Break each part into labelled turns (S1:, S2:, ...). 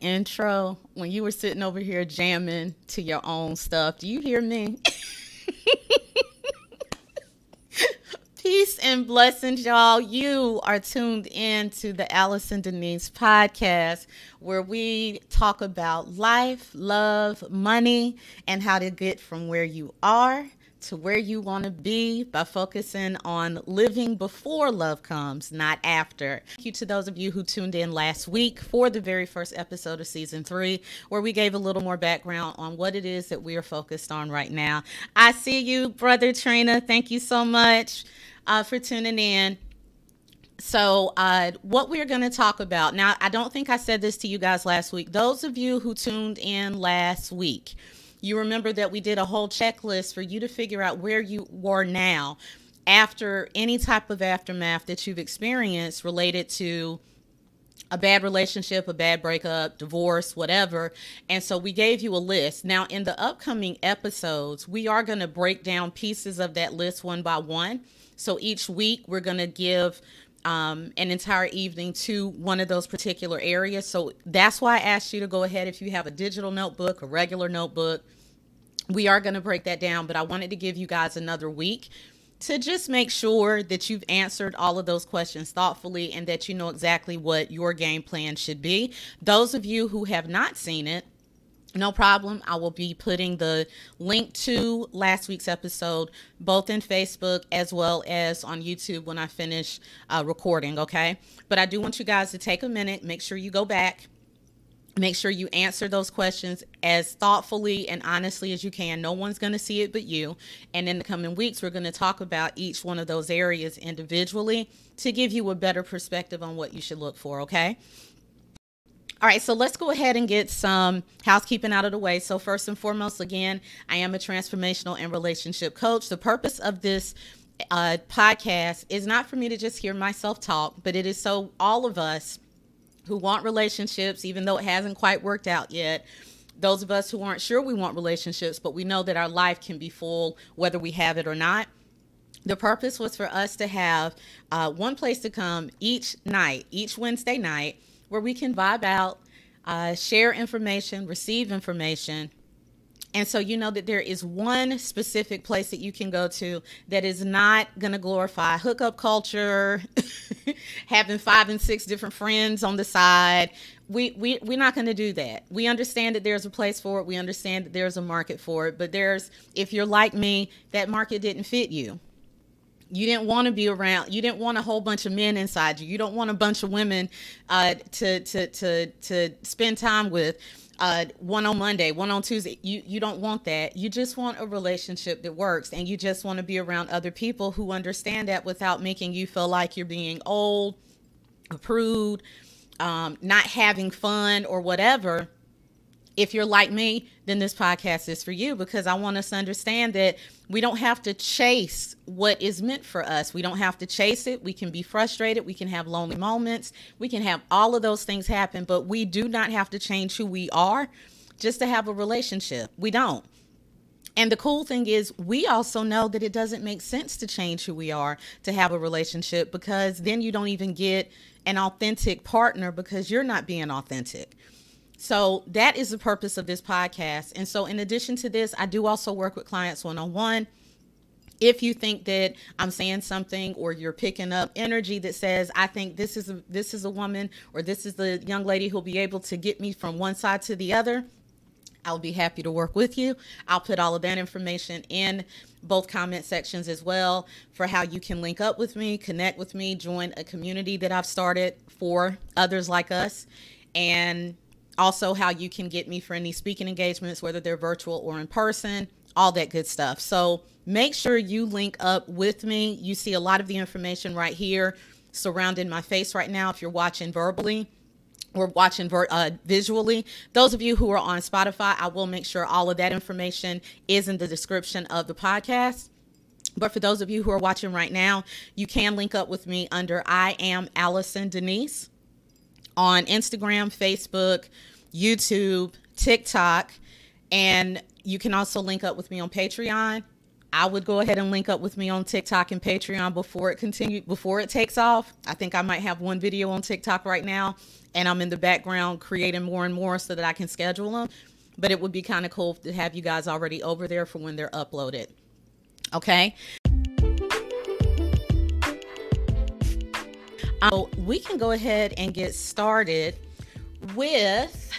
S1: intro when you were sitting over here jamming to your own stuff. Do you hear me? Peace and blessings, y'all. You are tuned in to the Allison Denise podcast, where we talk about life, love, money, and how to get from where you are to where you want to be by focusing on living before love comes, not after. Thank you to those of you who tuned in last week for the very first episode of season three, where we gave a little more background on what it is that we are focused on right now. I see you, Brother Trina. Thank you so much uh, for tuning in. So, uh, what we're going to talk about now, I don't think I said this to you guys last week. Those of you who tuned in last week, you remember that we did a whole checklist for you to figure out where you were now after any type of aftermath that you've experienced related to a bad relationship, a bad breakup, divorce, whatever. And so we gave you a list. Now, in the upcoming episodes, we are going to break down pieces of that list one by one. So each week, we're going to give um, an entire evening to one of those particular areas. So that's why I asked you to go ahead if you have a digital notebook, a regular notebook. We are going to break that down, but I wanted to give you guys another week to just make sure that you've answered all of those questions thoughtfully and that you know exactly what your game plan should be. Those of you who have not seen it, no problem. I will be putting the link to last week's episode both in Facebook as well as on YouTube when I finish uh, recording, okay? But I do want you guys to take a minute, make sure you go back, make sure you answer those questions as thoughtfully and honestly as you can. No one's going to see it but you. And in the coming weeks, we're going to talk about each one of those areas individually to give you a better perspective on what you should look for, okay? All right, so let's go ahead and get some housekeeping out of the way. So, first and foremost, again, I am a transformational and relationship coach. The purpose of this uh, podcast is not for me to just hear myself talk, but it is so all of us who want relationships, even though it hasn't quite worked out yet, those of us who aren't sure we want relationships, but we know that our life can be full whether we have it or not. The purpose was for us to have uh, one place to come each night, each Wednesday night where we can vibe out, uh, share information, receive information. And so you know that there is one specific place that you can go to that is not going to glorify hookup culture, having five and six different friends on the side. We, we, we're not going to do that. We understand that there's a place for it. We understand that there's a market for it. But there's, if you're like me, that market didn't fit you you didn't want to be around you didn't want a whole bunch of men inside you you don't want a bunch of women uh, to to to to spend time with uh, one on Monday, one on Tuesday. You you don't want that. You just want a relationship that works, and you just want to be around other people who understand that without making you feel like you're being old, prude, um, not having fun, or whatever if you're like me, then this podcast is for you because I want us to understand that we don't have to chase what is meant for us. We don't have to chase it. We can be frustrated. We can have lonely moments. We can have all of those things happen, but we do not have to change who we are just to have a relationship. We don't. And the cool thing is, we also know that it doesn't make sense to change who we are to have a relationship because then you don't even get an authentic partner because you're not being authentic. So that is the purpose of this podcast. And so, in addition to this, I do also work with clients one on one. If you think that I'm saying something or you're picking up energy that says I think this is a this is a woman or this is the young lady who'll be able to get me from one side to the other, I'll be happy to work with you. I'll put all of that information in both comment sections as well for how you can link up with me, connect with me, join a community that I've started for others like us. And also how you can get me for any speaking engagements, whether they're virtual or in person, all that good stuff. So make sure you link up with me. You see a lot of the information right here surrounding my face right now if you're watching verbally or watching ver- uh, visually. Those of you who are on Spotify, I will make sure all of that information is in the description of the podcast. But for those of you who are watching right now, you can link up with me under I am Allison Denise on Instagram, Facebook, YouTube, TikTok, and you can also link up with me on Patreon I would go ahead and link up with me on TikTok and Patreon before it continue before it takes off. I think I might have one video on TikTok right now, and I'm in the background creating more and more so that I can schedule them. But it would be kind of cool to have you guys already over there for when they're uploaded. Okay. Um, we can go ahead and get started with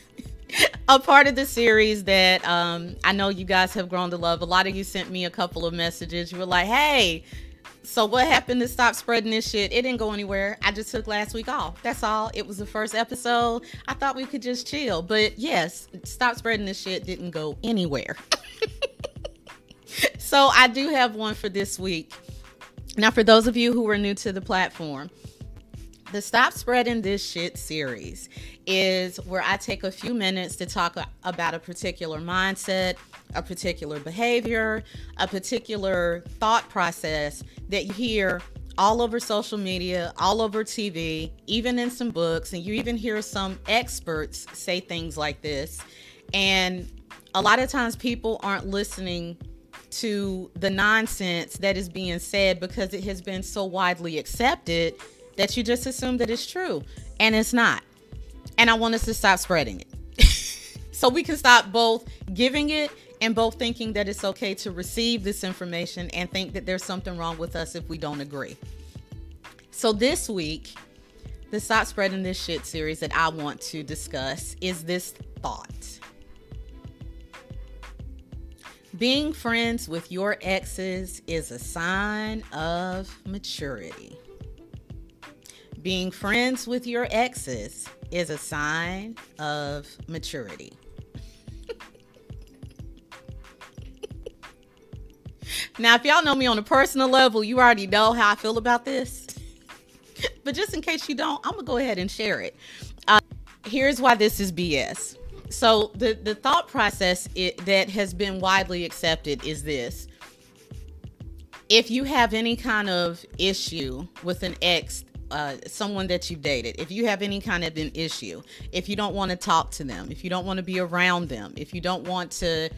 S1: a part of the series that um, I know you guys have grown to love. A lot of you sent me a couple of messages. You were like, hey, so what happened to stop spreading this shit? It didn't go anywhere. I just took last week off. That's all. It was the first episode. I thought we could just chill. But yes, stop spreading this shit didn't go anywhere. so I do have one for this week. Now, for those of you who are new to the platform, the Stop Spreading This Shit series is where I take a few minutes to talk about a particular mindset, a particular behavior, a particular thought process that you hear all over social media, all over TV, even in some books, and you even hear some experts say things like this. And a lot of times people aren't listening to the nonsense that is being said because it has been so widely accepted that you just assume that it's true and it's not. And I want us to stop spreading it. so we can stop both giving it and both thinking that it's okay to receive this information and think that there's something wrong with us if we don't agree. So this week, the Stop Spreading This Shit series that I want to discuss is this thought. Being friends with your exes is a sign of maturity. Being friends with your exes is a sign of maturity. now, if y'all know me on a personal level, you already know how I feel about this. but just in case you don't, I'm going to go ahead and share it. Uh, here's why this is BS. So, the, the thought process it, that has been widely accepted is this if you have any kind of issue with an ex uh, someone that you've dated, if you have any kind of an issue, if you don't want to talk to them, if you don't want to be around them, if you don't want to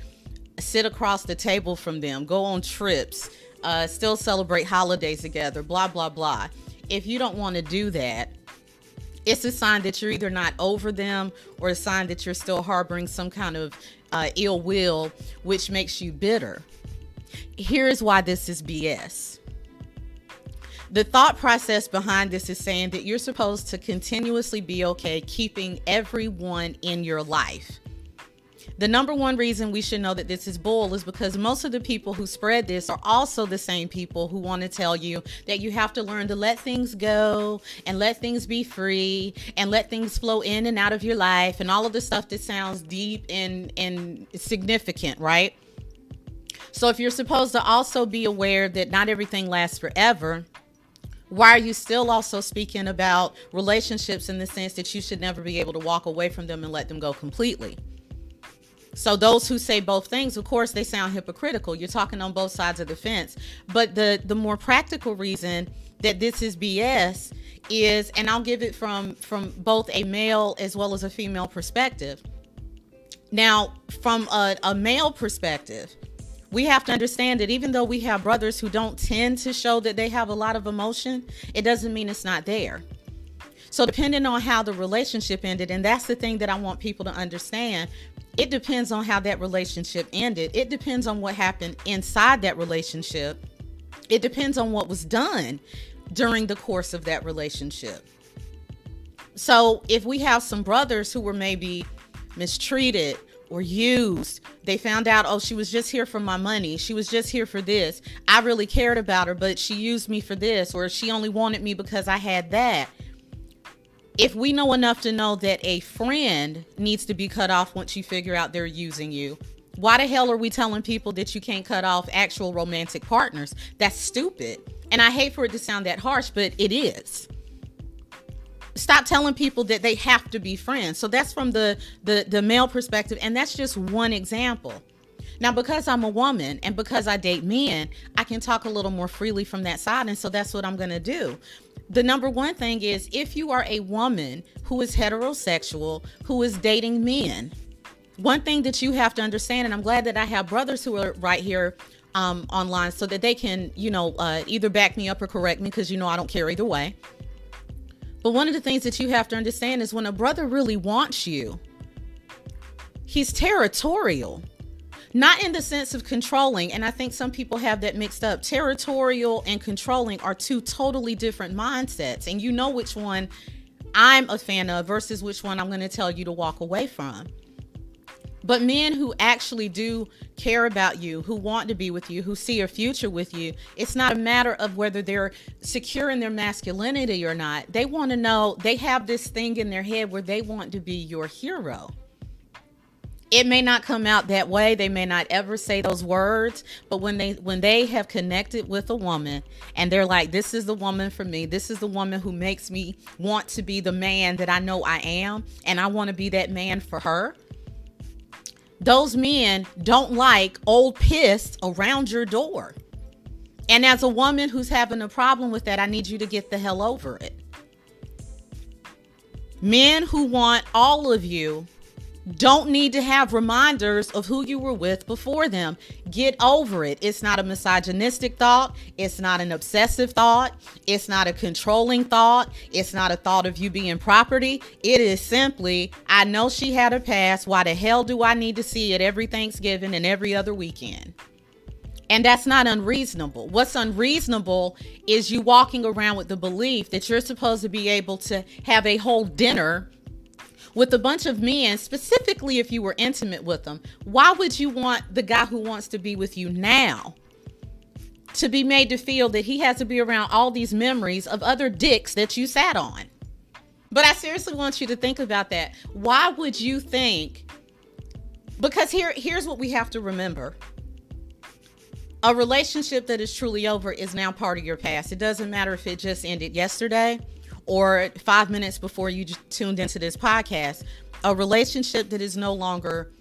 S1: sit across the table from them, go on trips, uh, still celebrate holidays together, blah, blah, blah. If you don't want to do that, it's a sign that you're either not over them or a sign that you're still harboring some kind of uh, ill will, which makes you bitter. Here's why this is BS the thought process behind this is saying that you're supposed to continuously be okay keeping everyone in your life. The number one reason we should know that this is bull is because most of the people who spread this are also the same people who want to tell you that you have to learn to let things go and let things be free and let things flow in and out of your life and all of the stuff that sounds deep and and significant, right? So if you're supposed to also be aware that not everything lasts forever, why are you still also speaking about relationships in the sense that you should never be able to walk away from them and let them go completely? So those who say both things, of course, they sound hypocritical. You're talking on both sides of the fence. But the the more practical reason that this is BS is, and I'll give it from from both a male as well as a female perspective. Now, from a, a male perspective, we have to understand that even though we have brothers who don't tend to show that they have a lot of emotion, it doesn't mean it's not there. So, depending on how the relationship ended, and that's the thing that I want people to understand, it depends on how that relationship ended. It depends on what happened inside that relationship. It depends on what was done during the course of that relationship. So, if we have some brothers who were maybe mistreated, or used. They found out, oh, she was just here for my money. She was just here for this. I really cared about her, but she used me for this, or she only wanted me because I had that. If we know enough to know that a friend needs to be cut off once you figure out they're using you, why the hell are we telling people that you can't cut off actual romantic partners? That's stupid. And I hate for it to sound that harsh, but it is stop telling people that they have to be friends. So that's from the the the male perspective and that's just one example. Now, because I'm a woman and because I date men, I can talk a little more freely from that side. And so that's what I'm going to do. The number one thing is if you are a woman who is heterosexual, who is dating men, one thing that you have to understand, and I'm glad that I have brothers who are right here um, online so that they can, you know, uh, either back me up or correct me because you know I don't care either way. But one of the things that you have to understand is when a brother really wants you, he's territorial. Not in the sense of controlling, and I think some people have that mixed up. Territorial and controlling are two totally different mindsets, and you know which one I'm a fan of versus which one I'm going to tell you to walk away from. But men who actually do care about you, who want to be with you, who see a future with you, it's not a matter of whether they're secure in their masculinity or not. They want to know, they have this thing in their head where they want to be your hero. It may not come out that way. They may not ever say those words, but when they when they have connected with a woman and they're like this is the woman for me. This is the woman who makes me want to be the man that I know I am and I want to be that man for her those men don't like old piss around your door. And as a woman who's having a problem with that, I need you to get the hell over it. Men who want all of you don't need to have reminders of who you were with before them. Get over it. It's not a misogynistic thought. It's not an obsessive thought. It's not a controlling thought. It's not a thought of you being property. It is simply, I know she had a past. Why the hell do I need to see it every Thanksgiving and every other weekend? And that's not unreasonable. What's unreasonable is you walking around with the belief that you're supposed to be able to have a whole dinner with a bunch of men, specifically if you were intimate with them, why would you want the guy who wants to be with you now to be made to feel that he has to be around all these memories of other dicks that you sat on? But I seriously want you to think about that. Why would you think? Because here here's what we have to remember. A relationship that is truly over is now part of your past. It doesn't matter if it just ended yesterday or five minutes before you tuned into this podcast, a relationship that is no longer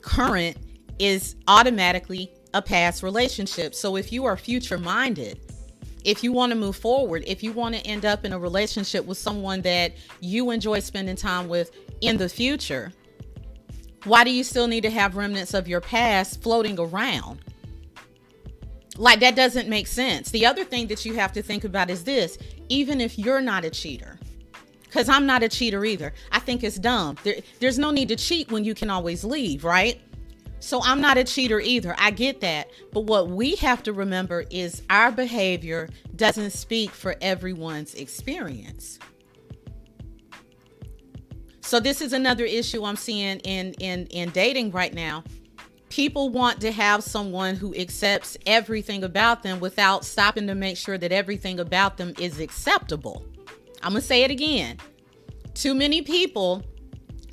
S1: current is automatically a past relationship. So if you are future minded, if you want to move forward, if you want to end up in a relationship with someone that you enjoy spending time with in the future, why do you still need to have remnants of your past floating around? Like that doesn't make sense. The other thing that you have to think about is this even if you're not a cheater, because I'm not a cheater either, I think it's dumb. There, there's no need to cheat when you can always leave, right? So I'm not a cheater either. I get that. But what we have to remember is our behavior doesn't speak for everyone's experience. So this is another issue I'm seeing in in in dating right now people want to have someone who accepts everything about them without stopping to make sure that everything about them is acceptable. I'm going to say it again. Too many people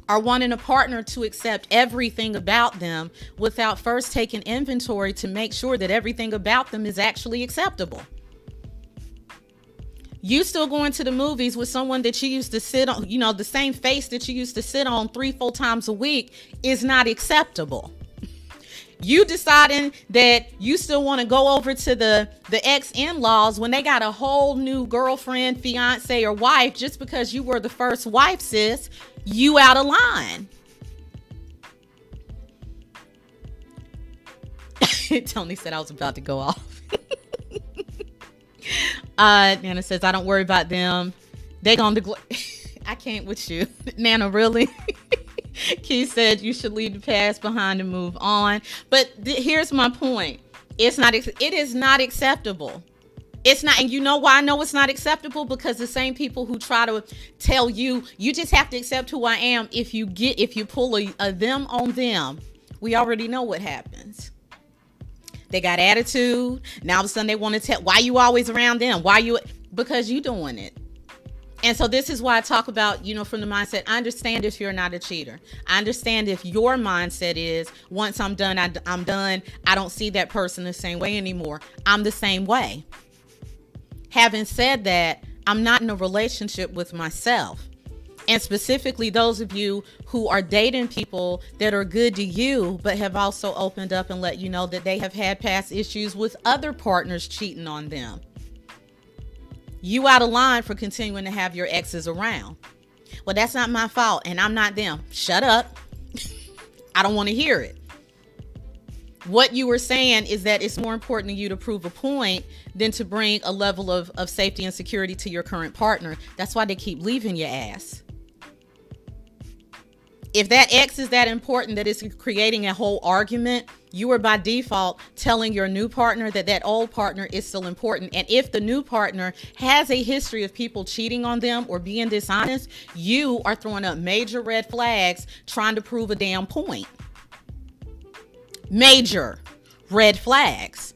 S1: are wanting a partner to accept everything about them without first taking inventory to make sure that everything about them is actually acceptable. You still going to the movies with someone that you used to sit on, you know, the same face that you used to sit on three, four times a week is not acceptable you deciding that you still want to go over to the the ex in-laws when they got a whole new girlfriend, fiance, or wife just because you were the first wife, sis, you out of line. Tony said I was about to go off. uh Nana says I don't worry about them. They gonna I can't with you. Nana, really? Keith said you should leave the past behind and move on. But th- here's my point. It's not it is not acceptable. It's not and you know why I know it's not acceptable because the same people who try to tell you you just have to accept who I am if you get if you pull a, a them on them, we already know what happens. They got attitude. Now all of a sudden they want to tell why you always around them. Why you because you doing it. And so this is why I talk about, you know, from the mindset. I understand if you're not a cheater. I understand if your mindset is once I'm done, I, am done. I don't see that person the same way anymore. I'm the same way. Having said that, I'm not in a relationship with myself. And specifically, those of you who are dating people that are good to you, but have also opened up and let you know that they have had past issues with other partners cheating on them. You out of line for continuing to have your exes around. Well, that's not my fault, and I'm not them. Shut up. I don't want to hear it. what you were saying is that it's more important to you to prove a point than to bring a level of, of safety and security to your current partner. That's why they keep leaving your ass. If that X is that important that it's creating a whole argument, you are by default telling your new partner that that old partner is still important. And if the new partner has a history of people cheating on them or being dishonest, you are throwing up major red flags trying to prove a damn point major red flags.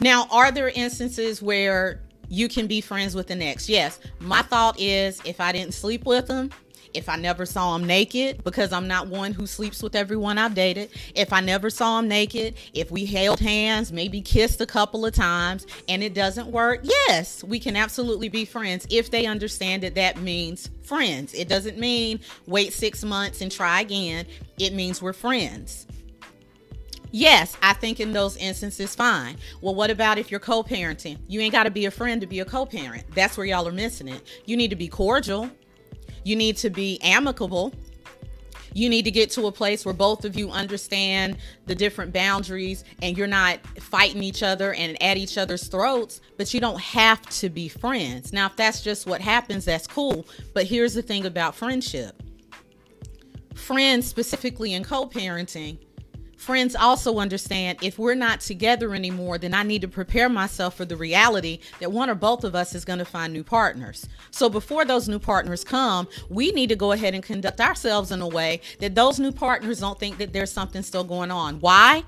S1: Now, are there instances where you can be friends with an ex? Yes. My thought is if I didn't sleep with them, if I never saw him naked, because I'm not one who sleeps with everyone I've dated, if I never saw him naked, if we held hands, maybe kissed a couple of times, and it doesn't work, yes, we can absolutely be friends if they understand that that means friends. It doesn't mean wait six months and try again, it means we're friends. Yes, I think in those instances, fine. Well, what about if you're co parenting? You ain't got to be a friend to be a co parent. That's where y'all are missing it. You need to be cordial. You need to be amicable. You need to get to a place where both of you understand the different boundaries and you're not fighting each other and at each other's throats, but you don't have to be friends. Now, if that's just what happens, that's cool. But here's the thing about friendship friends, specifically in co parenting, Friends also understand if we're not together anymore, then I need to prepare myself for the reality that one or both of us is going to find new partners. So before those new partners come, we need to go ahead and conduct ourselves in a way that those new partners don't think that there's something still going on. Why?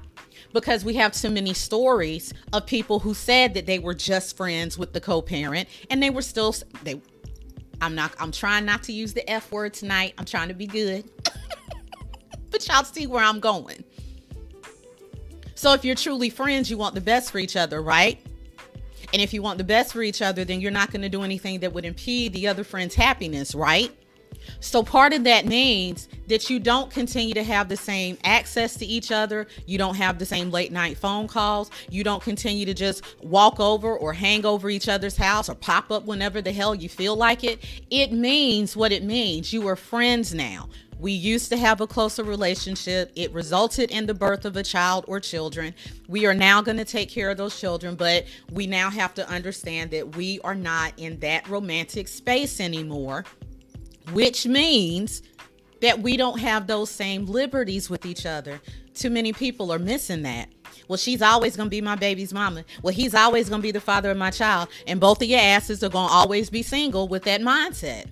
S1: because we have too many stories of people who said that they were just friends with the co-parent and they were still they I'm not I'm trying not to use the F word tonight. I'm trying to be good. but y'all see where I'm going. So if you're truly friends, you want the best for each other, right? And if you want the best for each other, then you're not going to do anything that would impede the other friend's happiness, right? So part of that means that you don't continue to have the same access to each other. You don't have the same late night phone calls. You don't continue to just walk over or hang over each other's house or pop up whenever the hell you feel like it. It means what it means. You are friends now. We used to have a closer relationship. It resulted in the birth of a child or children. We are now going to take care of those children, but we now have to understand that we are not in that romantic space anymore, which means that we don't have those same liberties with each other. Too many people are missing that. Well, she's always going to be my baby's mama. Well, he's always going to be the father of my child. And both of your asses are going to always be single with that mindset.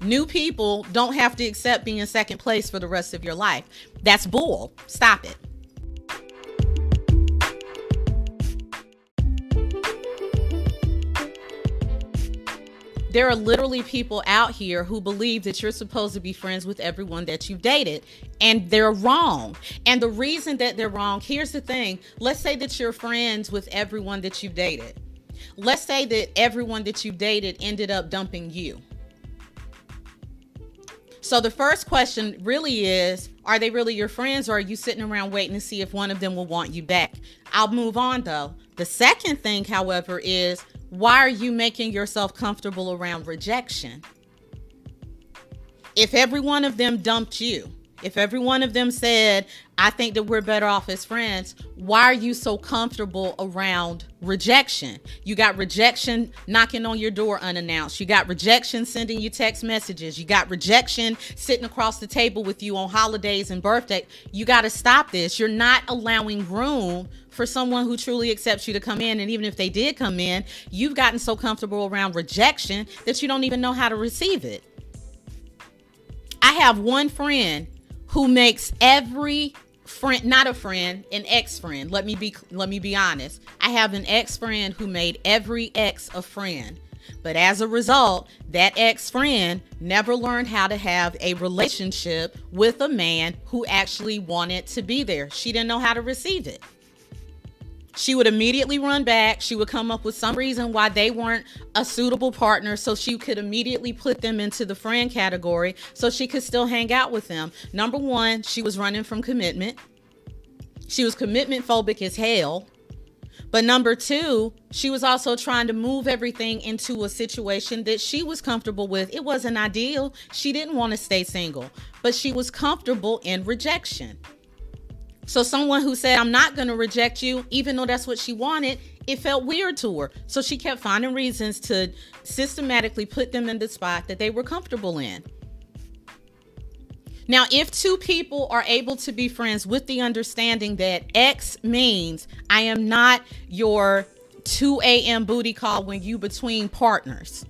S1: New people don't have to accept being second place for the rest of your life. That's bull. Stop it. There are literally people out here who believe that you're supposed to be friends with everyone that you've dated, and they're wrong. And the reason that they're wrong, here's the thing let's say that you're friends with everyone that you've dated. Let's say that everyone that you've dated ended up dumping you. So the first question really is Are they really your friends, or are you sitting around waiting to see if one of them will want you back? I'll move on though. The second thing, however, is why are you making yourself comfortable around rejection? If every one of them dumped you, if every one of them said, I think that we're better off as friends, why are you so comfortable around rejection? You got rejection knocking on your door unannounced. You got rejection sending you text messages. You got rejection sitting across the table with you on holidays and birthday. You got to stop this. You're not allowing room for someone who truly accepts you to come in. And even if they did come in, you've gotten so comfortable around rejection that you don't even know how to receive it. I have one friend who makes every friend not a friend an ex-friend. Let me be let me be honest. I have an ex-friend who made every ex a friend. But as a result that ex-friend never learned how to have a relationship with a man who actually wanted to be there. She didn't know how to receive it she would immediately run back. She would come up with some reason why they weren't a suitable partner so she could immediately put them into the friend category so she could still hang out with them. Number one, she was running from commitment. She was commitment phobic as hell. But number two, she was also trying to move everything into a situation that she was comfortable with. It wasn't ideal. She didn't want to stay single, but she was comfortable in rejection. So someone who said, I'm not going to reject you, even though that's what she wanted, it felt weird to her. So she kept finding reasons to systematically put them in the spot that they were comfortable in. Now, if two people are able to be friends with the understanding that X means I am not your 2 a.m. booty call when you between partners.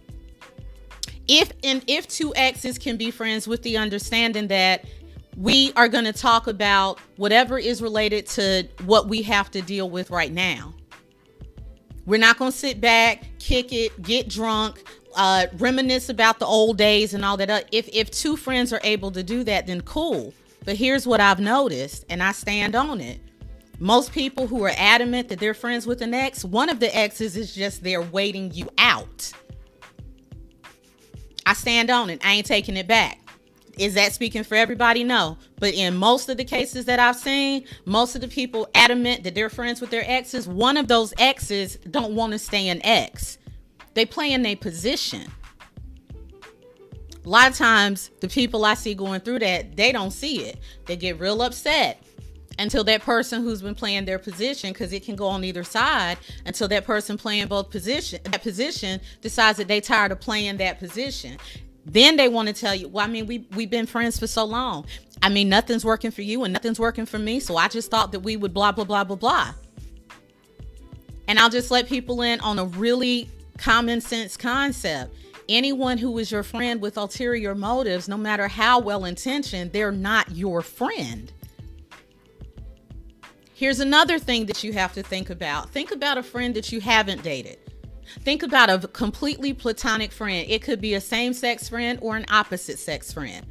S1: If and if two X's can be friends with the understanding that we are going to talk about whatever is related to what we have to deal with right now. We're not going to sit back, kick it, get drunk, uh, reminisce about the old days and all that. If if two friends are able to do that, then cool. But here's what I've noticed, and I stand on it. Most people who are adamant that they're friends with an ex, one of the exes is just there waiting you out. I stand on it. I ain't taking it back. Is that speaking for everybody? No. But in most of the cases that I've seen, most of the people adamant that they're friends with their exes, one of those exes don't want to stay an ex. They play in a position. A lot of times, the people I see going through that, they don't see it. They get real upset until that person who's been playing their position, because it can go on either side, until that person playing both position that position decides that they tired of playing that position. Then they want to tell you, well, I mean, we we've been friends for so long. I mean, nothing's working for you and nothing's working for me. So I just thought that we would blah blah blah blah blah. And I'll just let people in on a really common sense concept. Anyone who is your friend with ulterior motives, no matter how well intentioned, they're not your friend. Here's another thing that you have to think about. Think about a friend that you haven't dated. Think about a completely platonic friend. It could be a same sex friend or an opposite sex friend.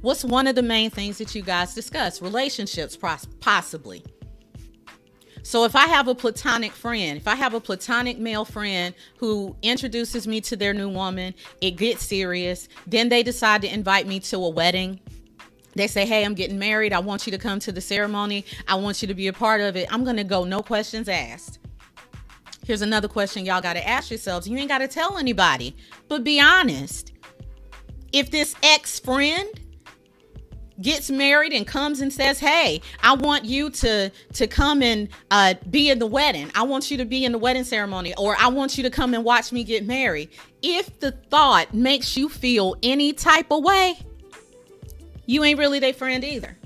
S1: What's one of the main things that you guys discuss? Relationships, possibly. So if I have a platonic friend, if I have a platonic male friend who introduces me to their new woman, it gets serious, then they decide to invite me to a wedding. They say, Hey, I'm getting married. I want you to come to the ceremony. I want you to be a part of it. I'm going to go, no questions asked. Here's another question y'all got to ask yourselves. You ain't got to tell anybody, but be honest. If this ex friend gets married and comes and says, "Hey, I want you to to come and uh, be in the wedding. I want you to be in the wedding ceremony, or I want you to come and watch me get married." If the thought makes you feel any type of way, you ain't really their friend either.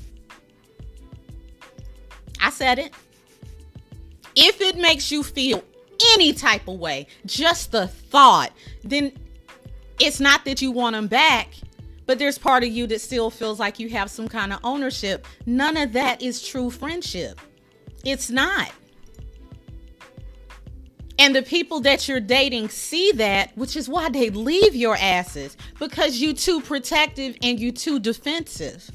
S1: I said it. If it makes you feel any type of way, just the thought, then it's not that you want them back, but there's part of you that still feels like you have some kind of ownership. None of that is true friendship. It's not. And the people that you're dating see that, which is why they leave your asses because you too protective and you too defensive.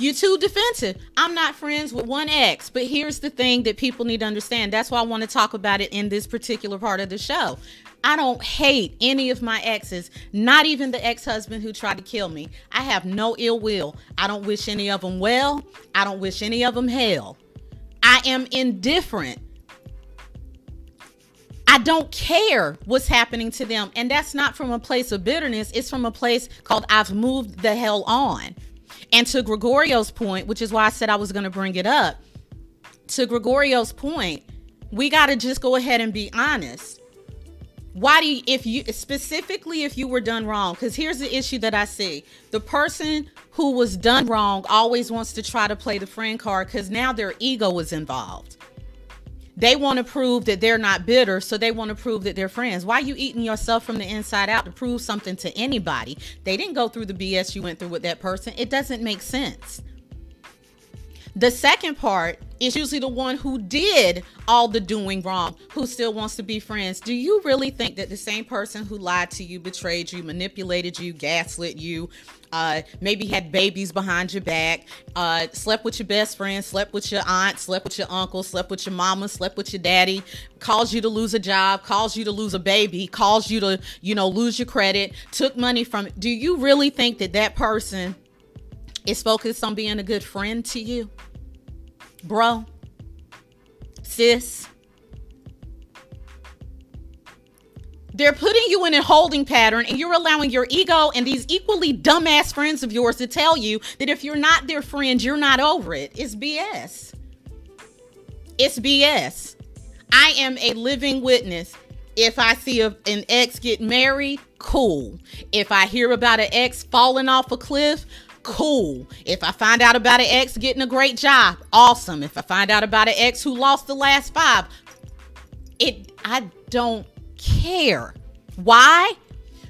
S1: You too defensive. I'm not friends with one ex, but here's the thing that people need to understand. That's why I want to talk about it in this particular part of the show. I don't hate any of my exes, not even the ex husband who tried to kill me. I have no ill will. I don't wish any of them well. I don't wish any of them hell. I am indifferent. I don't care what's happening to them. And that's not from a place of bitterness, it's from a place called I've moved the hell on. And to Gregorio's point, which is why I said I was going to bring it up, to Gregorio's point, we got to just go ahead and be honest. Why do you, if you specifically if you were done wrong? Because here's the issue that I see: the person who was done wrong always wants to try to play the friend card because now their ego is involved. They want to prove that they're not bitter, so they want to prove that they're friends. Why are you eating yourself from the inside out to prove something to anybody? They didn't go through the BS you went through with that person. It doesn't make sense. The second part is usually the one who did all the doing wrong, who still wants to be friends. Do you really think that the same person who lied to you, betrayed you, manipulated you, gaslit you, uh, maybe had babies behind your back, uh, slept with your best friend, slept with your aunt, slept with your uncle, slept with your mama, slept with your daddy, caused you to lose a job, caused you to lose a baby, caused you to, you know, lose your credit, took money from. Do you really think that that person is focused on being a good friend to you? Bro, sis, They're putting you in a holding pattern, and you're allowing your ego and these equally dumbass friends of yours to tell you that if you're not their friend, you're not over it. It's BS. It's BS. I am a living witness. If I see a, an ex get married, cool. If I hear about an ex falling off a cliff, cool. If I find out about an ex getting a great job, awesome. If I find out about an ex who lost the last five, it I don't care. Why?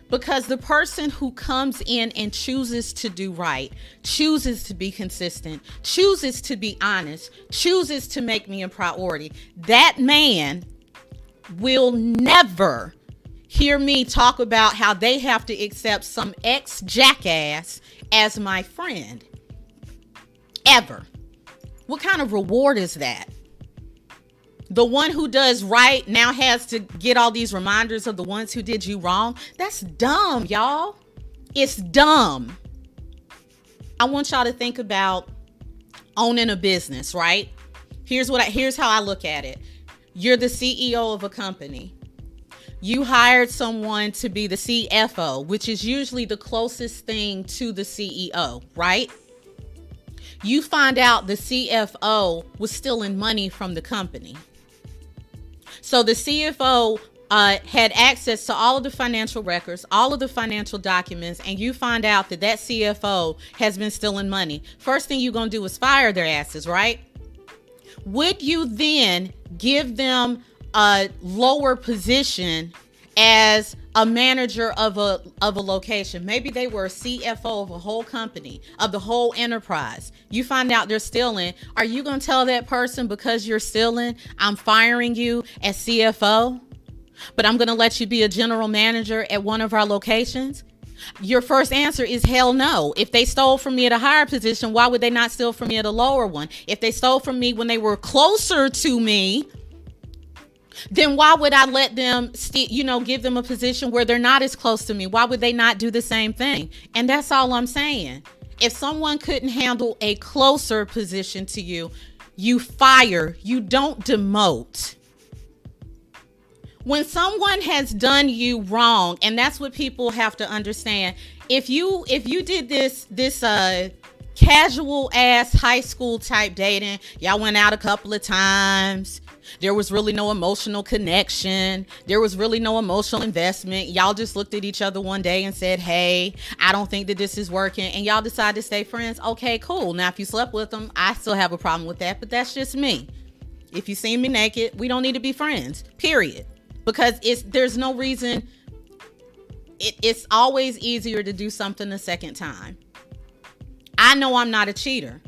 S1: Because the person who comes in and chooses to do right, chooses to be consistent, chooses to be honest, chooses to make me a priority, that man will never hear me talk about how they have to accept some ex jackass as my friend. Ever. What kind of reward is that? the one who does right now has to get all these reminders of the ones who did you wrong. That's dumb, y'all. It's dumb. I want y'all to think about owning a business, right? Here's what I, here's how I look at it. You're the CEO of a company. You hired someone to be the CFO, which is usually the closest thing to the CEO, right? You find out the CFO was stealing money from the company. So the CFO uh, had access to all of the financial records, all of the financial documents, and you find out that that CFO has been stealing money. First thing you're going to do is fire their asses, right? Would you then give them a lower position as a manager of a of a location. Maybe they were a CFO of a whole company, of the whole enterprise. You find out they're stealing. Are you going to tell that person because you're stealing, I'm firing you as CFO, but I'm going to let you be a general manager at one of our locations? Your first answer is hell no. If they stole from me at a higher position, why would they not steal from me at a lower one? If they stole from me when they were closer to me, then why would I let them, st- you know, give them a position where they're not as close to me? Why would they not do the same thing? And that's all I'm saying. If someone couldn't handle a closer position to you, you fire, you don't demote. When someone has done you wrong, and that's what people have to understand. If you if you did this this uh casual ass high school type dating, y'all went out a couple of times, there was really no emotional connection. There was really no emotional investment. Y'all just looked at each other one day and said, Hey, I don't think that this is working. And y'all decided to stay friends. Okay, cool. Now, if you slept with them, I still have a problem with that, but that's just me. If you see me naked, we don't need to be friends, period. Because it's there's no reason. It, it's always easier to do something a second time. I know I'm not a cheater.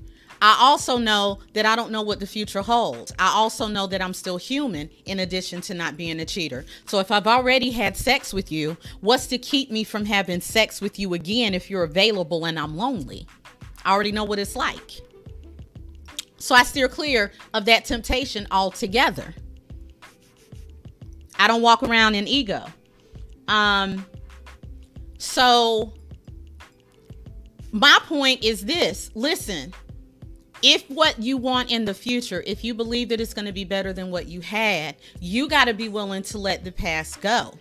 S1: I also know that I don't know what the future holds. I also know that I'm still human in addition to not being a cheater. So if I've already had sex with you, what's to keep me from having sex with you again if you're available and I'm lonely? I already know what it's like. So I steer clear of that temptation altogether. I don't walk around in ego. Um so my point is this, listen, if what you want in the future, if you believe that it's going to be better than what you had, you got to be willing to let the past go.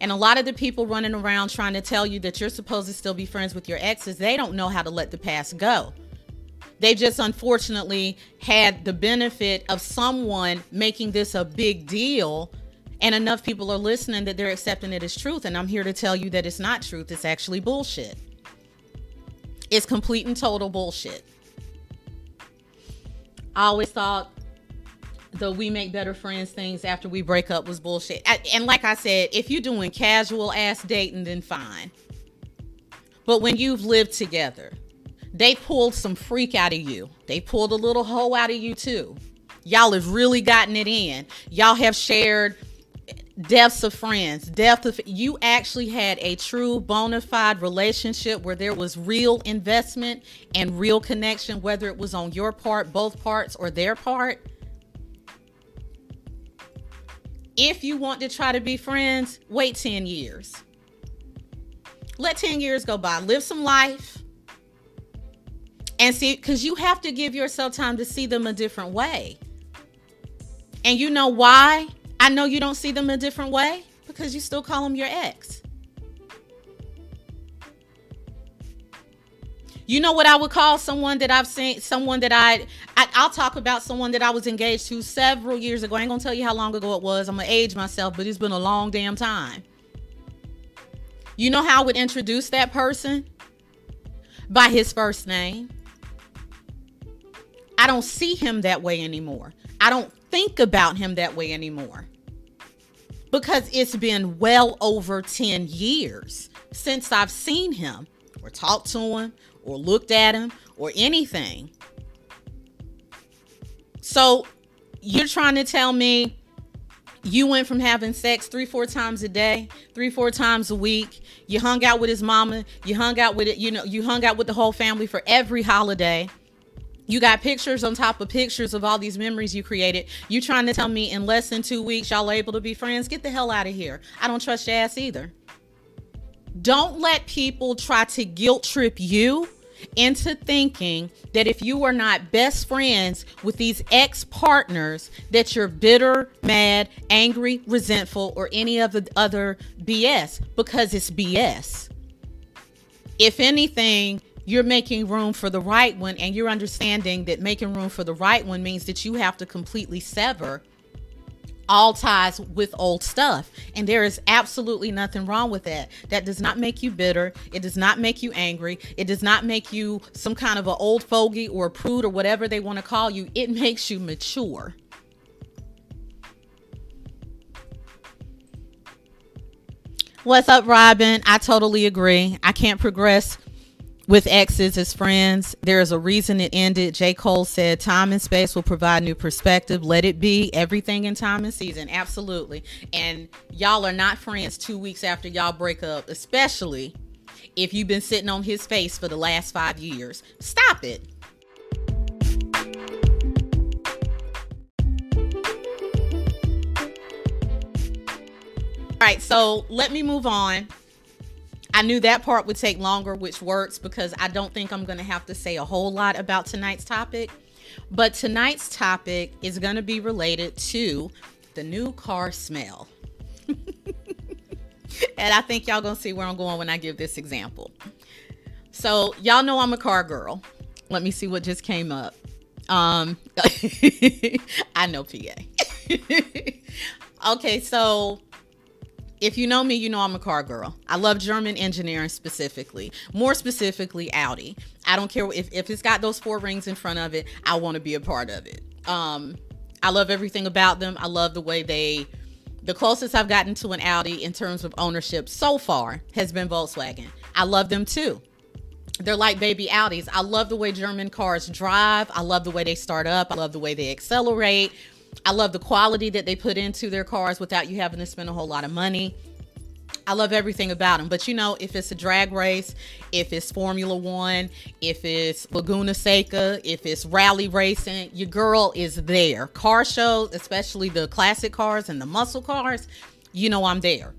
S1: And a lot of the people running around trying to tell you that you're supposed to still be friends with your exes, they don't know how to let the past go. They just unfortunately had the benefit of someone making this a big deal and enough people are listening that they're accepting it as truth. And I'm here to tell you that it's not truth, it's actually bullshit. It's complete and total bullshit. I always thought the we make better friends things after we break up was bullshit. I, and like I said, if you're doing casual ass dating, then fine. But when you've lived together, they pulled some freak out of you. They pulled a little hoe out of you too. Y'all have really gotten it in. Y'all have shared deaths of friends, death of you actually had a true bona fide relationship where there was real investment and real connection, whether it was on your part, both parts, or their part. If you want to try to be friends, wait 10 years. Let 10 years go by. Live some life. And see, because you have to give yourself time to see them a different way. And you know why? I know you don't see them a different way because you still call them your ex. You know what I would call someone that I've seen, someone that I, I will talk about someone that I was engaged to several years ago. I ain't gonna tell you how long ago it was. I'm gonna age myself, but it's been a long damn time. You know how I would introduce that person? By his first name. I don't see him that way anymore. I don't think about him that way anymore. Because it's been well over 10 years since I've seen him or talked to him or looked at him or anything. So you're trying to tell me you went from having sex three, four times a day, three, four times a week. You hung out with his mama. You hung out with it. You know, you hung out with the whole family for every holiday. You got pictures on top of pictures of all these memories you created. You trying to tell me in less than two weeks y'all able to be friends? Get the hell out of here. I don't trust your ass either. Don't let people try to guilt trip you into thinking that if you are not best friends with these ex partners, that you're bitter, mad, angry, resentful, or any of the other BS because it's BS. If anything, you're making room for the right one, and you're understanding that making room for the right one means that you have to completely sever all ties with old stuff. And there is absolutely nothing wrong with that. That does not make you bitter. It does not make you angry. It does not make you some kind of an old fogey or a prude or whatever they want to call you. It makes you mature. What's up, Robin? I totally agree. I can't progress with exes as friends. There is a reason it ended. J. Cole said, Time and space will provide new perspective. Let it be. Everything in time and season. Absolutely. And y'all are not friends two weeks after y'all break up, especially if you've been sitting on his face for the last five years. Stop it. All right, so let me move on I knew that part would take longer, which works because I don't think I'm going to have to say a whole lot about tonight's topic. But tonight's topic is going to be related to the new car smell. and I think y'all going to see where I'm going when I give this example. So, y'all know I'm a car girl. Let me see what just came up. Um I know PA. okay, so if you know me, you know I'm a car girl. I love German engineering specifically, more specifically Audi. I don't care if, if it's got those four rings in front of it, I want to be a part of it. Um, I love everything about them. I love the way they, the closest I've gotten to an Audi in terms of ownership so far has been Volkswagen. I love them too. They're like baby Audis. I love the way German cars drive. I love the way they start up. I love the way they accelerate. I love the quality that they put into their cars without you having to spend a whole lot of money. I love everything about them. But you know, if it's a drag race, if it's Formula One, if it's Laguna Seca, if it's rally racing, your girl is there. Car shows, especially the classic cars and the muscle cars, you know I'm there.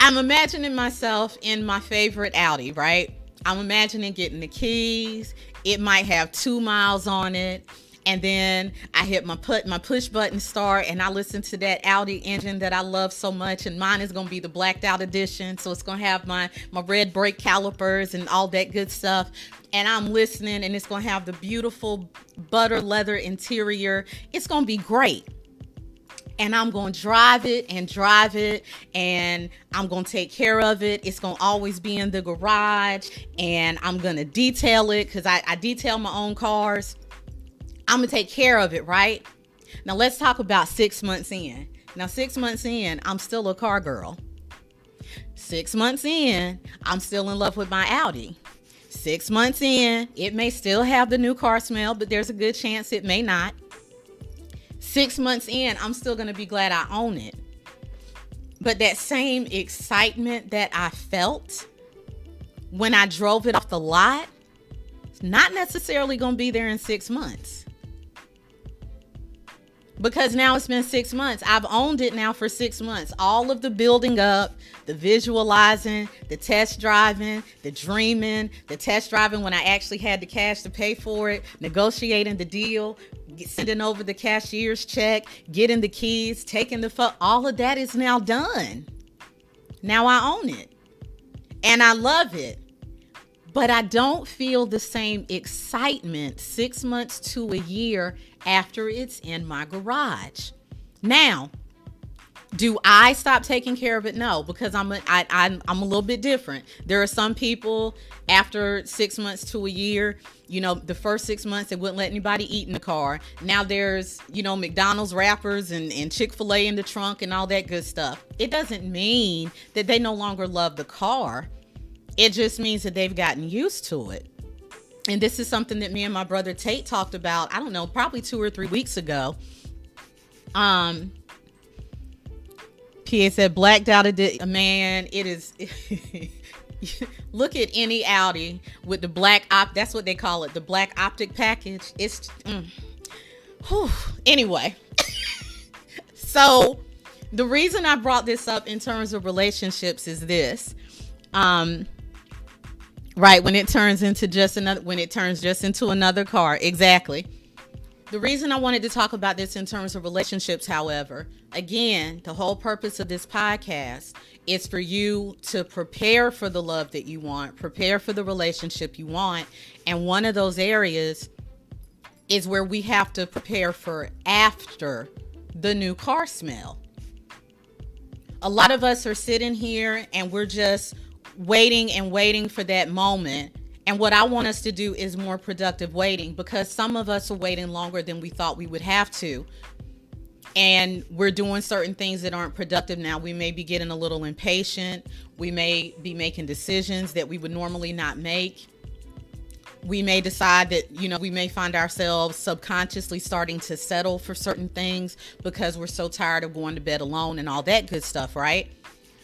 S1: I'm imagining myself in my favorite Audi, right? I'm imagining getting the keys. It might have two miles on it and then I hit my put my push button start and I listen to that Audi engine that I love so much and mine is gonna be the blacked out edition so it's gonna have my my red brake calipers and all that good stuff and I'm listening and it's gonna have the beautiful butter leather interior it's gonna be great and I'm going to drive it and drive it and I'm going to take care of it. It's going to always be in the garage and I'm going to detail it because I, I, detail my own cars. I'm gonna take care of it, right? Now let's talk about six months in. Now, six months in, I'm still a car girl. Six months in, I'm still in love with my Audi. Six months in, it may still have the new car smell, but there's a good chance it may not. Six months in, I'm still gonna be glad I own it. But that same excitement that I felt when I drove it off the lot, it's not necessarily gonna be there in six months because now it's been six months. I've owned it now for six months. All of the building up, the visualizing, the test driving, the dreaming, the test driving when I actually had the cash to pay for it, negotiating the deal, sending over the cashier's check, getting the keys, taking the fuck. All of that is now done. Now I own it. And I love it. But I don't feel the same excitement six months to a year after it's in my garage. Now, do I stop taking care of it? No, because I'm a, I, I'm I'm a little bit different. There are some people after six months to a year, you know, the first six months they wouldn't let anybody eat in the car. Now there's you know McDonald's wrappers and and Chick Fil A in the trunk and all that good stuff. It doesn't mean that they no longer love the car. It just means that they've gotten used to it. And this is something that me and my brother Tate talked about. I don't know, probably two or three weeks ago. Um PA said blacked out a man. It is. look at any Audi with the black op. That's what they call it, the black optic package. It's. Mm. Anyway, so the reason I brought this up in terms of relationships is this. Um, right when it turns into just another when it turns just into another car exactly the reason I wanted to talk about this in terms of relationships, however, again, the whole purpose of this podcast is for you to prepare for the love that you want, prepare for the relationship you want. And one of those areas is where we have to prepare for after the new car smell. A lot of us are sitting here and we're just waiting and waiting for that moment and what I want us to do is more productive waiting because some of us are waiting longer than we thought we would have to. And we're doing certain things that aren't productive now. We may be getting a little impatient. We may be making decisions that we would normally not make. We may decide that, you know, we may find ourselves subconsciously starting to settle for certain things because we're so tired of going to bed alone and all that good stuff, right?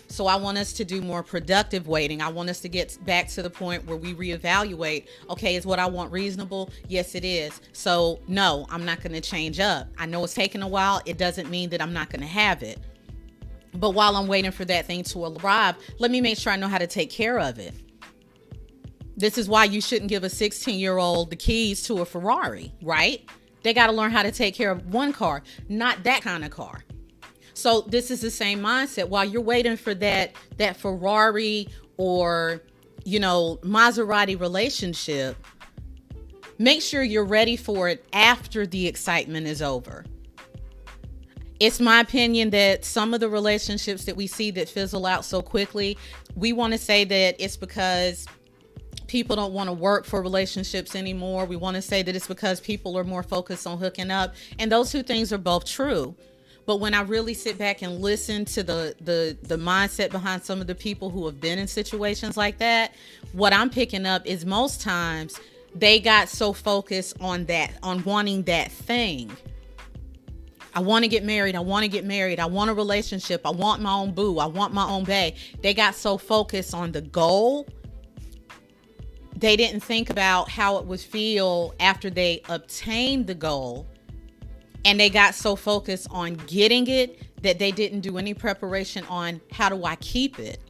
S1: So I want us to do more productive waiting. I want us to get back to the point where we reevaluate. Okay, is what I want reasonable? Yes, it is. So no, I'm not going to change up. I know it's taking a while. It doesn't mean that I'm not going to have it. But while I'm waiting for that thing to arrive, let me make sure I know how to take care of it. This is why you shouldn't give a 16 year old the keys to a Ferrari, right? They got to learn how to take care of one car, not that kind of car. So this is the same mindset. While you're waiting for that that Ferrari or you know Maserati relationship, make sure you're ready for it after the excitement is over. It's my opinion that some of the relationships that we see that fizzle out so quickly, we want to say that it's because people don't want to work for relationships anymore. We want to say that it's because people are more focused on hooking up. And those two things are both true. But when I really sit back and listen to the the the mindset behind some of the people who have been in situations like that, what I'm picking up is most times they got so focused on that on wanting that thing. I want to get married. I want to get married. I want a relationship. I want my own boo. I want my own bae. They got so focused on the goal they didn't think about how it would feel after they obtained the goal and they got so focused on getting it that they didn't do any preparation on how do I keep it.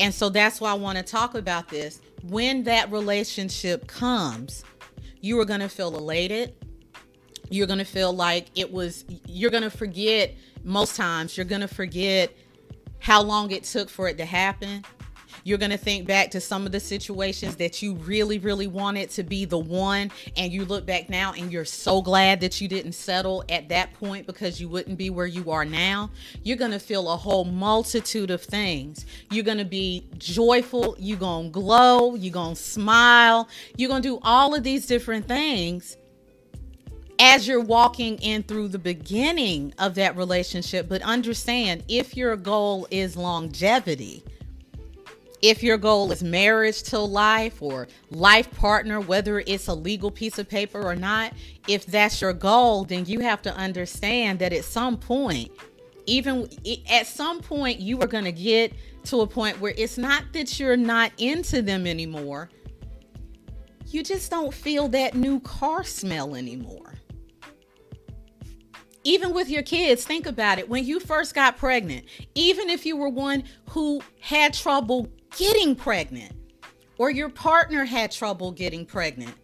S1: And so that's why I want to talk about this. When that relationship comes, you are going to feel elated. You're going to feel like it was, you're going to forget, most times, you're going to forget how long it took for it to happen. You're going to think back to some of the situations that you really, really wanted to be the one. And you look back now and you're so glad that you didn't settle at that point because you wouldn't be where you are now. You're going to feel a whole multitude of things. You're going to be joyful. You're going to glow. You're going to smile. You're going to do all of these different things as you're walking in through the beginning of that relationship. But understand if your goal is longevity, if your goal is marriage till life or life partner, whether it's a legal piece of paper or not, if that's your goal, then you have to understand that at some point, even at some point, you are going to get to a point where it's not that you're not into them anymore. You just don't feel that new car smell anymore. Even with your kids, think about it. When you first got pregnant, even if you were one who had trouble getting pregnant or your partner had trouble getting pregnant,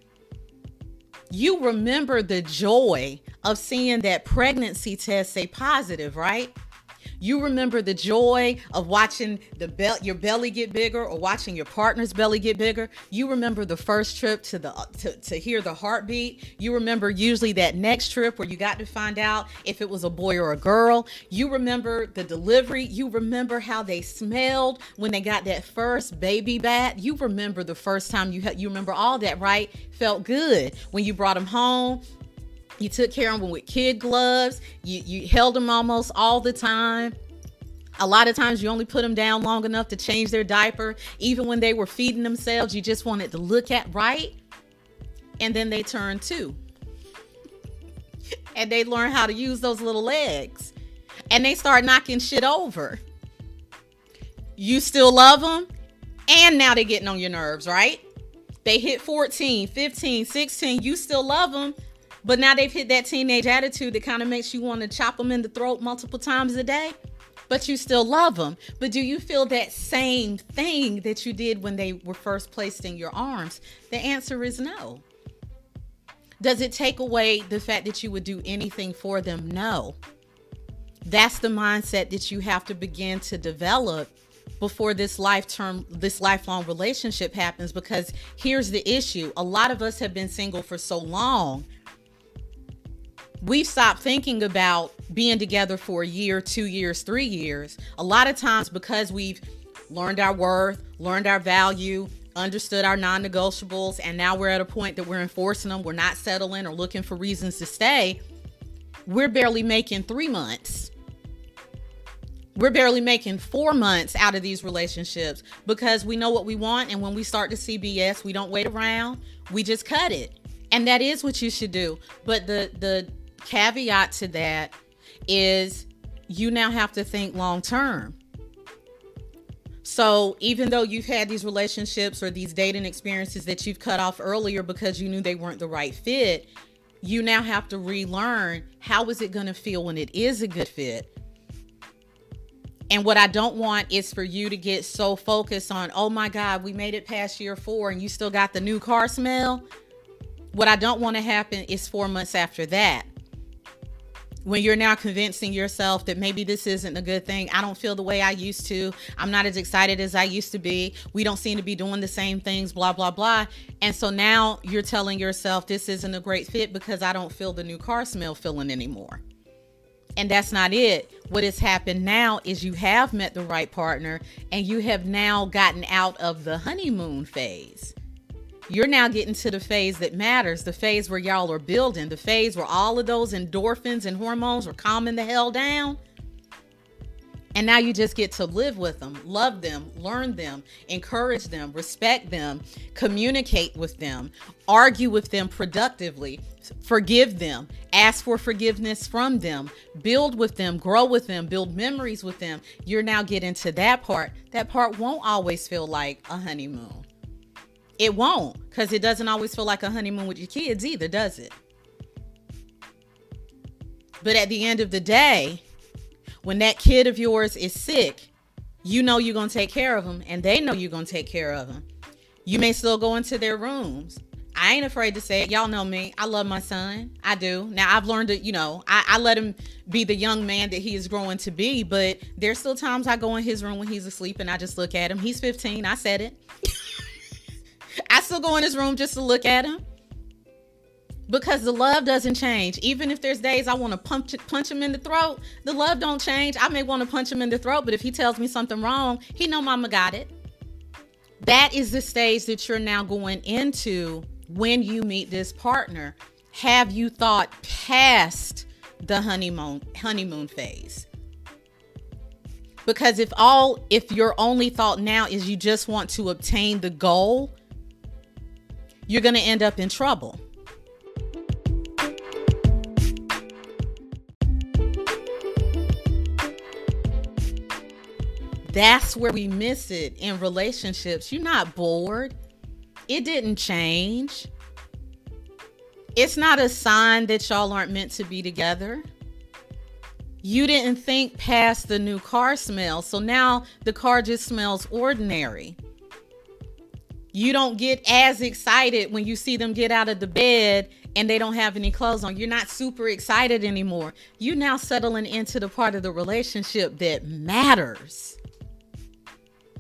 S1: you remember the joy of seeing that pregnancy test say positive, right? You remember the joy of watching the be- your belly get bigger or watching your partner's belly get bigger. You remember the first trip to the to, to hear the heartbeat. You remember usually that next trip where you got to find out if it was a boy or a girl. You remember the delivery. You remember how they smelled when they got that first baby bat. You remember the first time you had you remember all that, right? Felt good when you brought them home you took care of them with kid gloves. You you held them almost all the time. A lot of times you only put them down long enough to change their diaper. Even when they were feeding themselves, you just wanted to look at right. And then they turn two. and they learn how to use those little legs. And they start knocking shit over. You still love them. And now they're getting on your nerves, right? They hit 14, 15, 16. You still love them but now they've hit that teenage attitude that kind of makes you want to chop them in the throat multiple times a day. But you still love them. But do you feel that same thing that you did when they were first placed in your arms? The answer is no. Does it take away the fact that you would do anything for them? No. That's the mindset that you have to begin to develop before this life term this lifelong relationship happens because here's the issue a lot of us have been single for so long we've stopped thinking about being together for a year, two years, three years. A lot of times because we've learned our worth, learned our value, understood our non negotiables, and now we're at a point that we're enforcing them. We're not settling or looking for reasons to stay. We're barely making three months. We're barely making four months out of these relationships because we know what we want. And when we start to see BS, we don't wait around. We just cut it. And that is what you should do. But the, the, caveat to that is you now have to think long term. So even though you've had these relationships or these dating experiences that you've cut off earlier because you knew they weren't the right fit, you now have to relearn how is it going to feel when it is a good fit. And what I don't want is for you to get so focused on, oh my God, we made it past year four and you still got the new car smell. What I don't want to happen is four months after that when you're now convincing yourself that maybe this isn't a good thing. I don't feel the way I used to. I'm not as excited as I used to be. We don't seem to be doing the same things, blah, blah, blah. And so now you're telling yourself this isn't a great fit because I don't feel the new car smell feeling anymore. And that's not it. What has happened now is you have met the right partner and you have now gotten out of the honeymoon phase you're now getting to the phase that matters, the phase where y'all are building, the phase where all of those endorphins and hormones are calming the hell down. And now you just get to live with them, love them, learn them, encourage them, respect them, communicate with them, argue with them productively, forgive them, ask for forgiveness from them, build with them, grow with them, build memories with them. You're now getting to that part. That part won't always feel like a honeymoon. It won't, because it doesn't always feel like a honeymoon with your kids either, does it? But at the end of the day, when that kid of yours is sick, you know you're going to take care of them, and they know you're going to take care of them. You may still go into their rooms. I ain't afraid to say it. Y'all know me. I love my son. I do. Now I've learned to, you know, I, I, let him be the young man that he is growing to be, but there's still times I go in his room when he's asleep and I just look at him. He's 15. I said it. I still go in his room just to look at him because the love doesn't change. Even if there's days I want to punch punch him in the throat, the love don't change. I may want to punch him in the throat, but if he tells me something wrong, he know mama got it. That is the stage that you're now going into when you meet this partner. Have you thought past the honeymoon honeymoon phase? Because if all if your only thought now is you just want to obtain the goal, you're going to end up in trouble. That's where we miss it in relationships. You're not bored. It didn't change. It's not a sign that y'all aren't meant to be together. You didn't think past the new car smell. So now the car just smells ordinary you don't get as excited when you see them get out of the bed and they don't have any clothes on. You're not super excited anymore. You're now settling into the part of the relationship that matters.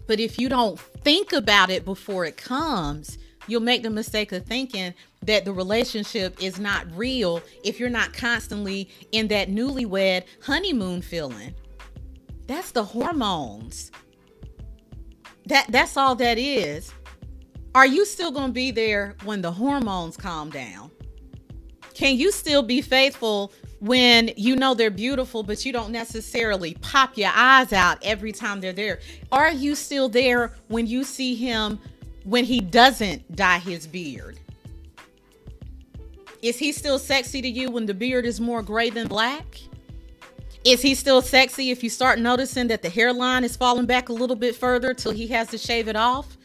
S1: But if you don't think about it before it comes, you'll make the mistake of thinking that the relationship is not real if you're not constantly in that newlywed honeymoon feeling. That's the hormones. That that's all that is. Are you still going to be there when the hormones calm down? Can you still be faithful when you know they're beautiful, but you don't necessarily pop your eyes out every time they're there? Are you still there when you see him when he doesn't dye his beard? Is he still sexy to you when the beard is more gray than black? Is he still sexy if you start noticing that the hairline is falling back a little bit further till he has to shave it off?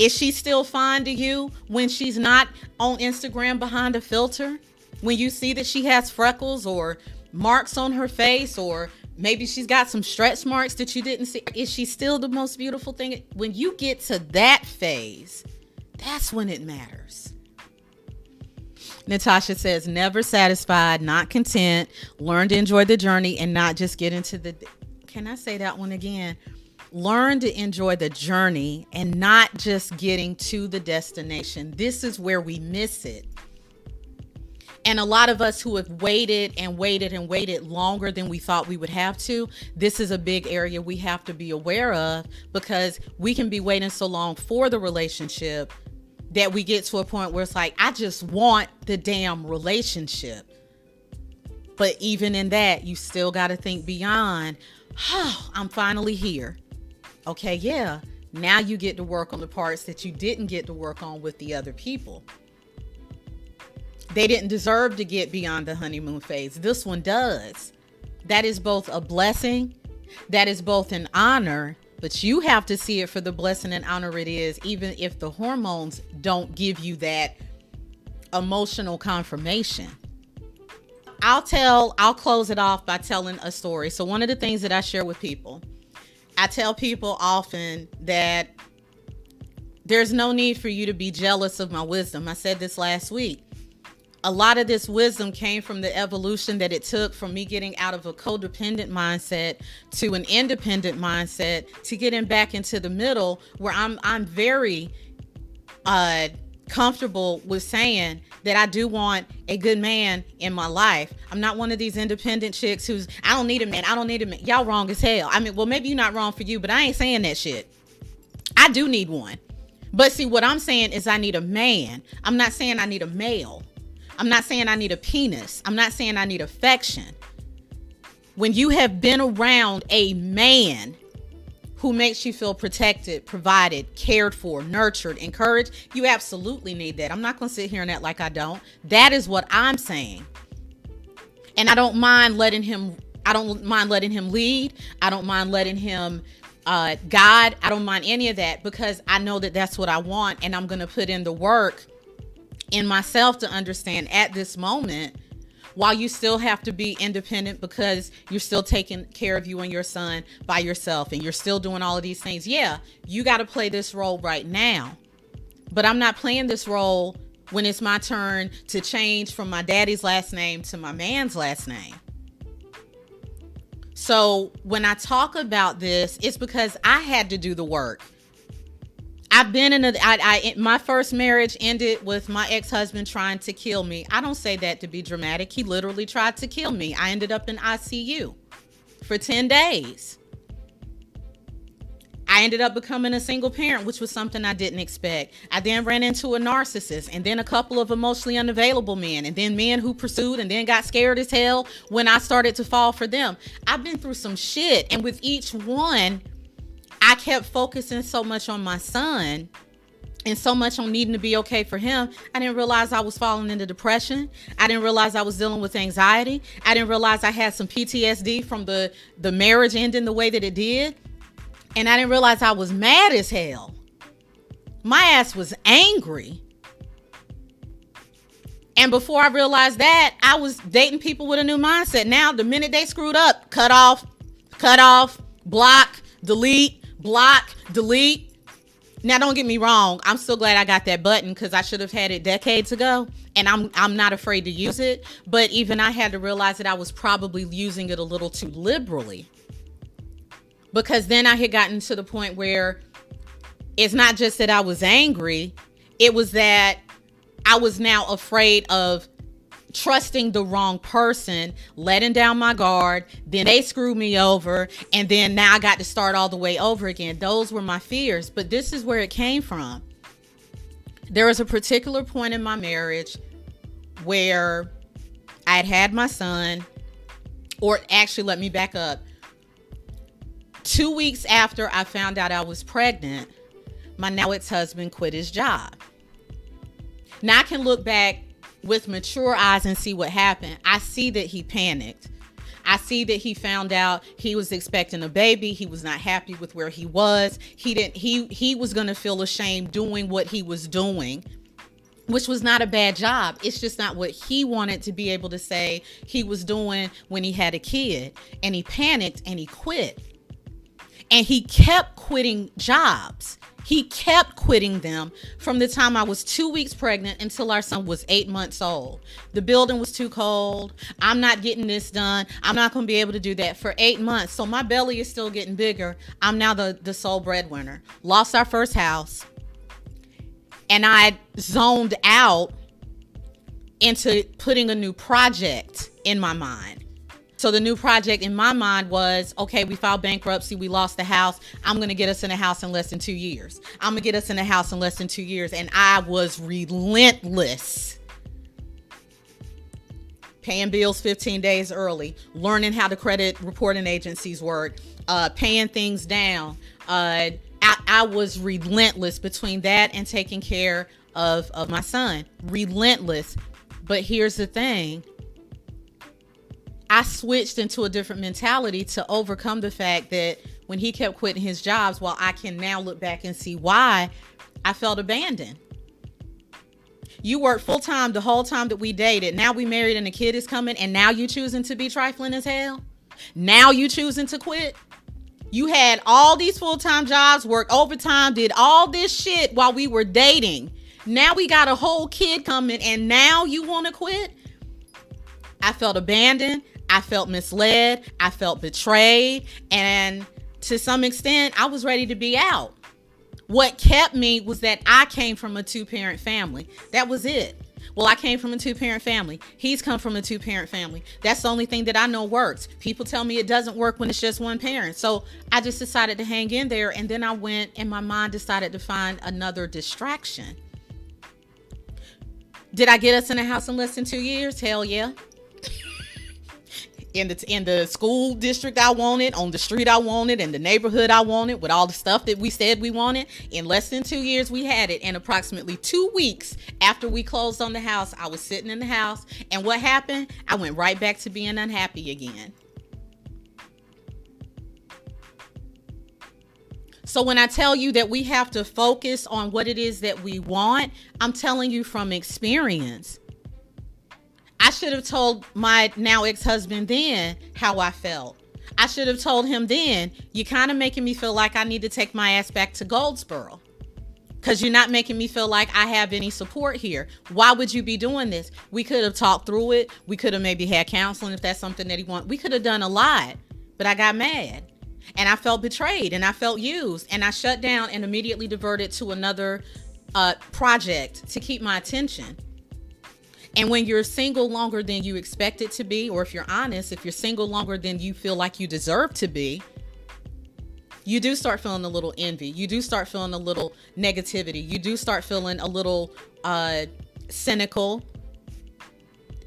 S1: Is she still fine to you when she's not on Instagram behind a filter? When you see that she has freckles or marks on her face or maybe she's got some stretch marks that you didn't see. Is she still the most beautiful thing? When you get to that phase, that's when it matters. Natasha says, never satisfied, not content, learn to enjoy the journey and not just get into the. Can I say that one again? Learn to enjoy the journey and not just getting to the destination. This is where we miss it. And a lot of us who have waited and waited and waited longer than we thought we would have to, this is a big area we have to be aware of because we can be waiting so long for the relationship that we get to a point where it's like, I just want the damn relationship. But even in that, you still got to think beyond, oh, I'm finally here. Okay, yeah. Now you get to work on the parts that you didn't get to work on with the other people. They didn't deserve to get beyond the honeymoon phase. This one does. That is both a blessing, that is both an honor, but you have to see it for the blessing and honor it is, even if the hormones don't give you that emotional confirmation. I'll tell, I'll close it off by telling a story. So, one of the things that I share with people, I tell people often that there's no need for you to be jealous of my wisdom. I said this last week a lot of this wisdom came from the evolution that it took from me getting out of a codependent mindset to an independent mindset to getting back into the middle where I'm I'm very uh comfortable with saying that I do want a good man in my life. I'm not one of these independent chicks who's I don't need a man. I don't need a man. Y'all wrong as hell. I mean, well maybe you're not wrong for you, but I ain't saying that shit. I do need one. But see what I'm saying is I need a man. I'm not saying I need a male. I'm not saying I need a penis. I'm not saying I need affection. When you have been around a man who makes you feel protected, provided, cared for, nurtured, encouraged, you absolutely need that. I'm not going to sit here and act like I don't. That is what I'm saying. And I don't mind letting him I don't mind letting him lead. I don't mind letting him uh, guide. I don't mind any of that because I know that that's what I want and I'm going to put in the work in myself to understand at this moment while you still have to be independent because you're still taking care of you and your son by yourself and you're still doing all of these things. Yeah, you got to play this role right now. But I'm not playing this role when it's my turn to change from my daddy's last name to my man's last name. So when I talk about this, it's because I had to do the work. I've been in a I, I my first marriage ended with my ex-husband trying to kill me. I don't say that to be dramatic. He literally tried to kill me. I ended up in ICU for 10 days. I ended up becoming a single parent, which was something I didn't expect. I then ran into a narcissist and then a couple of emotionally unavailable men and then men who pursued and then got scared as hell when I started to fall for them. I've been through some shit and with each one I kept focusing so much on my son and so much on needing to be okay for him, I didn't realize I was falling into depression. I didn't realize I was dealing with anxiety. I didn't realize I had some PTSD from the the marriage ending the way that it did. And I didn't realize I was mad as hell. My ass was angry. And before I realized that, I was dating people with a new mindset. Now, the minute they screwed up, cut off, cut off, block, delete, block, delete. Now, don't get me wrong. I'm still glad I got that button because I should have had it decades ago, and I'm I'm not afraid to use it. But even I had to realize that I was probably using it a little too liberally because then I had gotten to the point where it's not just that I was angry, it was that I was now afraid of trusting the wrong person, letting down my guard, then they screwed me over, and then now I got to start all the way over again. Those were my fears, but this is where it came from. There was a particular point in my marriage where I had had my son, or actually, let me back up. Two weeks after I found out I was pregnant, my now ex husband quit his job. Now I can look back with mature eyes and see what happened. I see that he panicked. I see that he found out he was expecting a baby. He was not happy with where he was. He didn't he he was going to feel ashamed doing what he was doing, which was not a bad job. It's just not what he wanted to be able to say he was doing when he had a kid. And he panicked and he quit. And he kept quitting jobs. He kept quitting them from the time I was two weeks pregnant until our son was eight months old. The building was too cold. I'm not getting this done. I'm not going to be able to do that for eight months. So my belly is still getting bigger. I'm now the, the sole breadwinner. Lost our first house. And I zoned out into putting a new project in my mind. So the new project in my mind was okay, we filed bankruptcy, we lost the house. I'm going to get us in a house in less than two years. I'm going to get us in a house in less than two years. And I was relentless. Paying bills 15 days early, learning how the credit reporting agencies work, uh, paying things down. Uh, I, I was relentless between that and taking care of, of my son. Relentless. But here's the thing I switched into a different mentality to overcome the fact that when he kept quitting his jobs, while I can now look back and see why I felt abandoned. You worked full time the whole time that we dated. Now we married and a kid is coming, and now you choosing to be trifling as hell. Now you choosing to quit. You had all these full time jobs, worked overtime, did all this shit while we were dating. Now we got a whole kid coming, and now you want to quit? I felt abandoned. I felt misled, I felt betrayed, and to some extent, I was ready to be out. What kept me was that I came from a two parent family. That was it. Well, I came from a two parent family. He's come from a two parent family. That's the only thing that I know works. People tell me it doesn't work when it's just one parent. So I just decided to hang in there. And then I went and my mind decided to find another distraction. Did I get us in a house in less than two years? Hell yeah in the in the school district I wanted, on the street I wanted, in the neighborhood I wanted, with all the stuff that we said we wanted. In less than two years, we had it. And approximately two weeks after we closed on the house, I was sitting in the house, and what happened? I went right back to being unhappy again. So when I tell you that we have to focus on what it is that we want, I'm telling you from experience. I should have told my now ex husband then how I felt. I should have told him then, you're kind of making me feel like I need to take my ass back to Goldsboro because you're not making me feel like I have any support here. Why would you be doing this? We could have talked through it. We could have maybe had counseling if that's something that he wants. We could have done a lot, but I got mad and I felt betrayed and I felt used and I shut down and immediately diverted to another uh, project to keep my attention. And when you're single longer than you expect it to be, or if you're honest, if you're single longer than you feel like you deserve to be, you do start feeling a little envy. You do start feeling a little negativity. You do start feeling a little uh, cynical.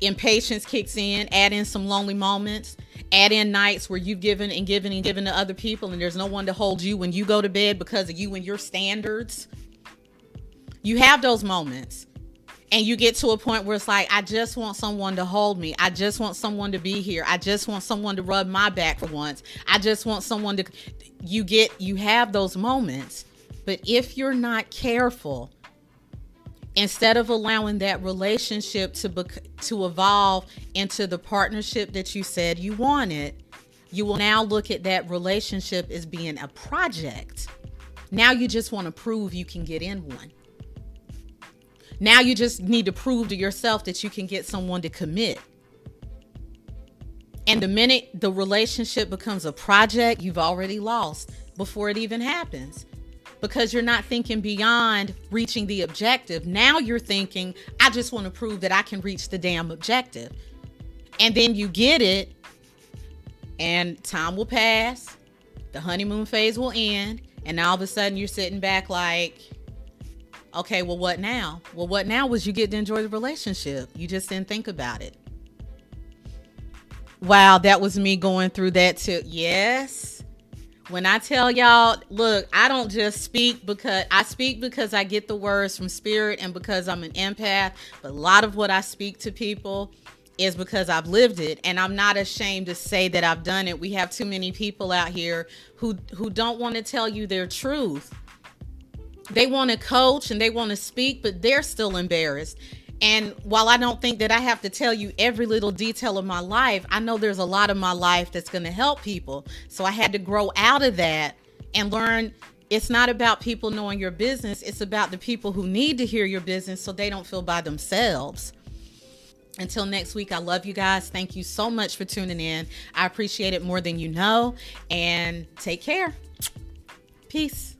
S1: Impatience kicks in, add in some lonely moments, add in nights where you've given and given and given to other people, and there's no one to hold you when you go to bed because of you and your standards. You have those moments and you get to a point where it's like i just want someone to hold me. I just want someone to be here. I just want someone to rub my back for once. I just want someone to you get you have those moments. But if you're not careful instead of allowing that relationship to bec- to evolve into the partnership that you said you wanted you will now look at that relationship as being a project. Now you just want to prove you can get in one. Now you just need to prove to yourself that you can get someone to commit. And the minute the relationship becomes a project, you've already lost before it even happens because you're not thinking beyond reaching the objective. Now you're thinking, I just want to prove that I can reach the damn objective. And then you get it, and time will pass, the honeymoon phase will end, and all of a sudden you're sitting back like, okay, well, what now? Well, what now was you get to enjoy the relationship? You just didn't think about it. Wow, that was me going through that too. Yes. When I tell y'all, look, I don't just speak because I speak because I get the words from spirit and because I'm an empath, but a lot of what I speak to people is because I've lived it and I'm not ashamed to say that I've done it. We have too many people out here who who don't want to tell you their truth. They want to coach and they want to speak, but they're still embarrassed. And while I don't think that I have to tell you every little detail of my life, I know there's a lot of my life that's going to help people. So I had to grow out of that and learn it's not about people knowing your business, it's about the people who need to hear your business so they don't feel by themselves. Until next week, I love you guys. Thank you so much for tuning in. I appreciate it more than you know. And take care. Peace.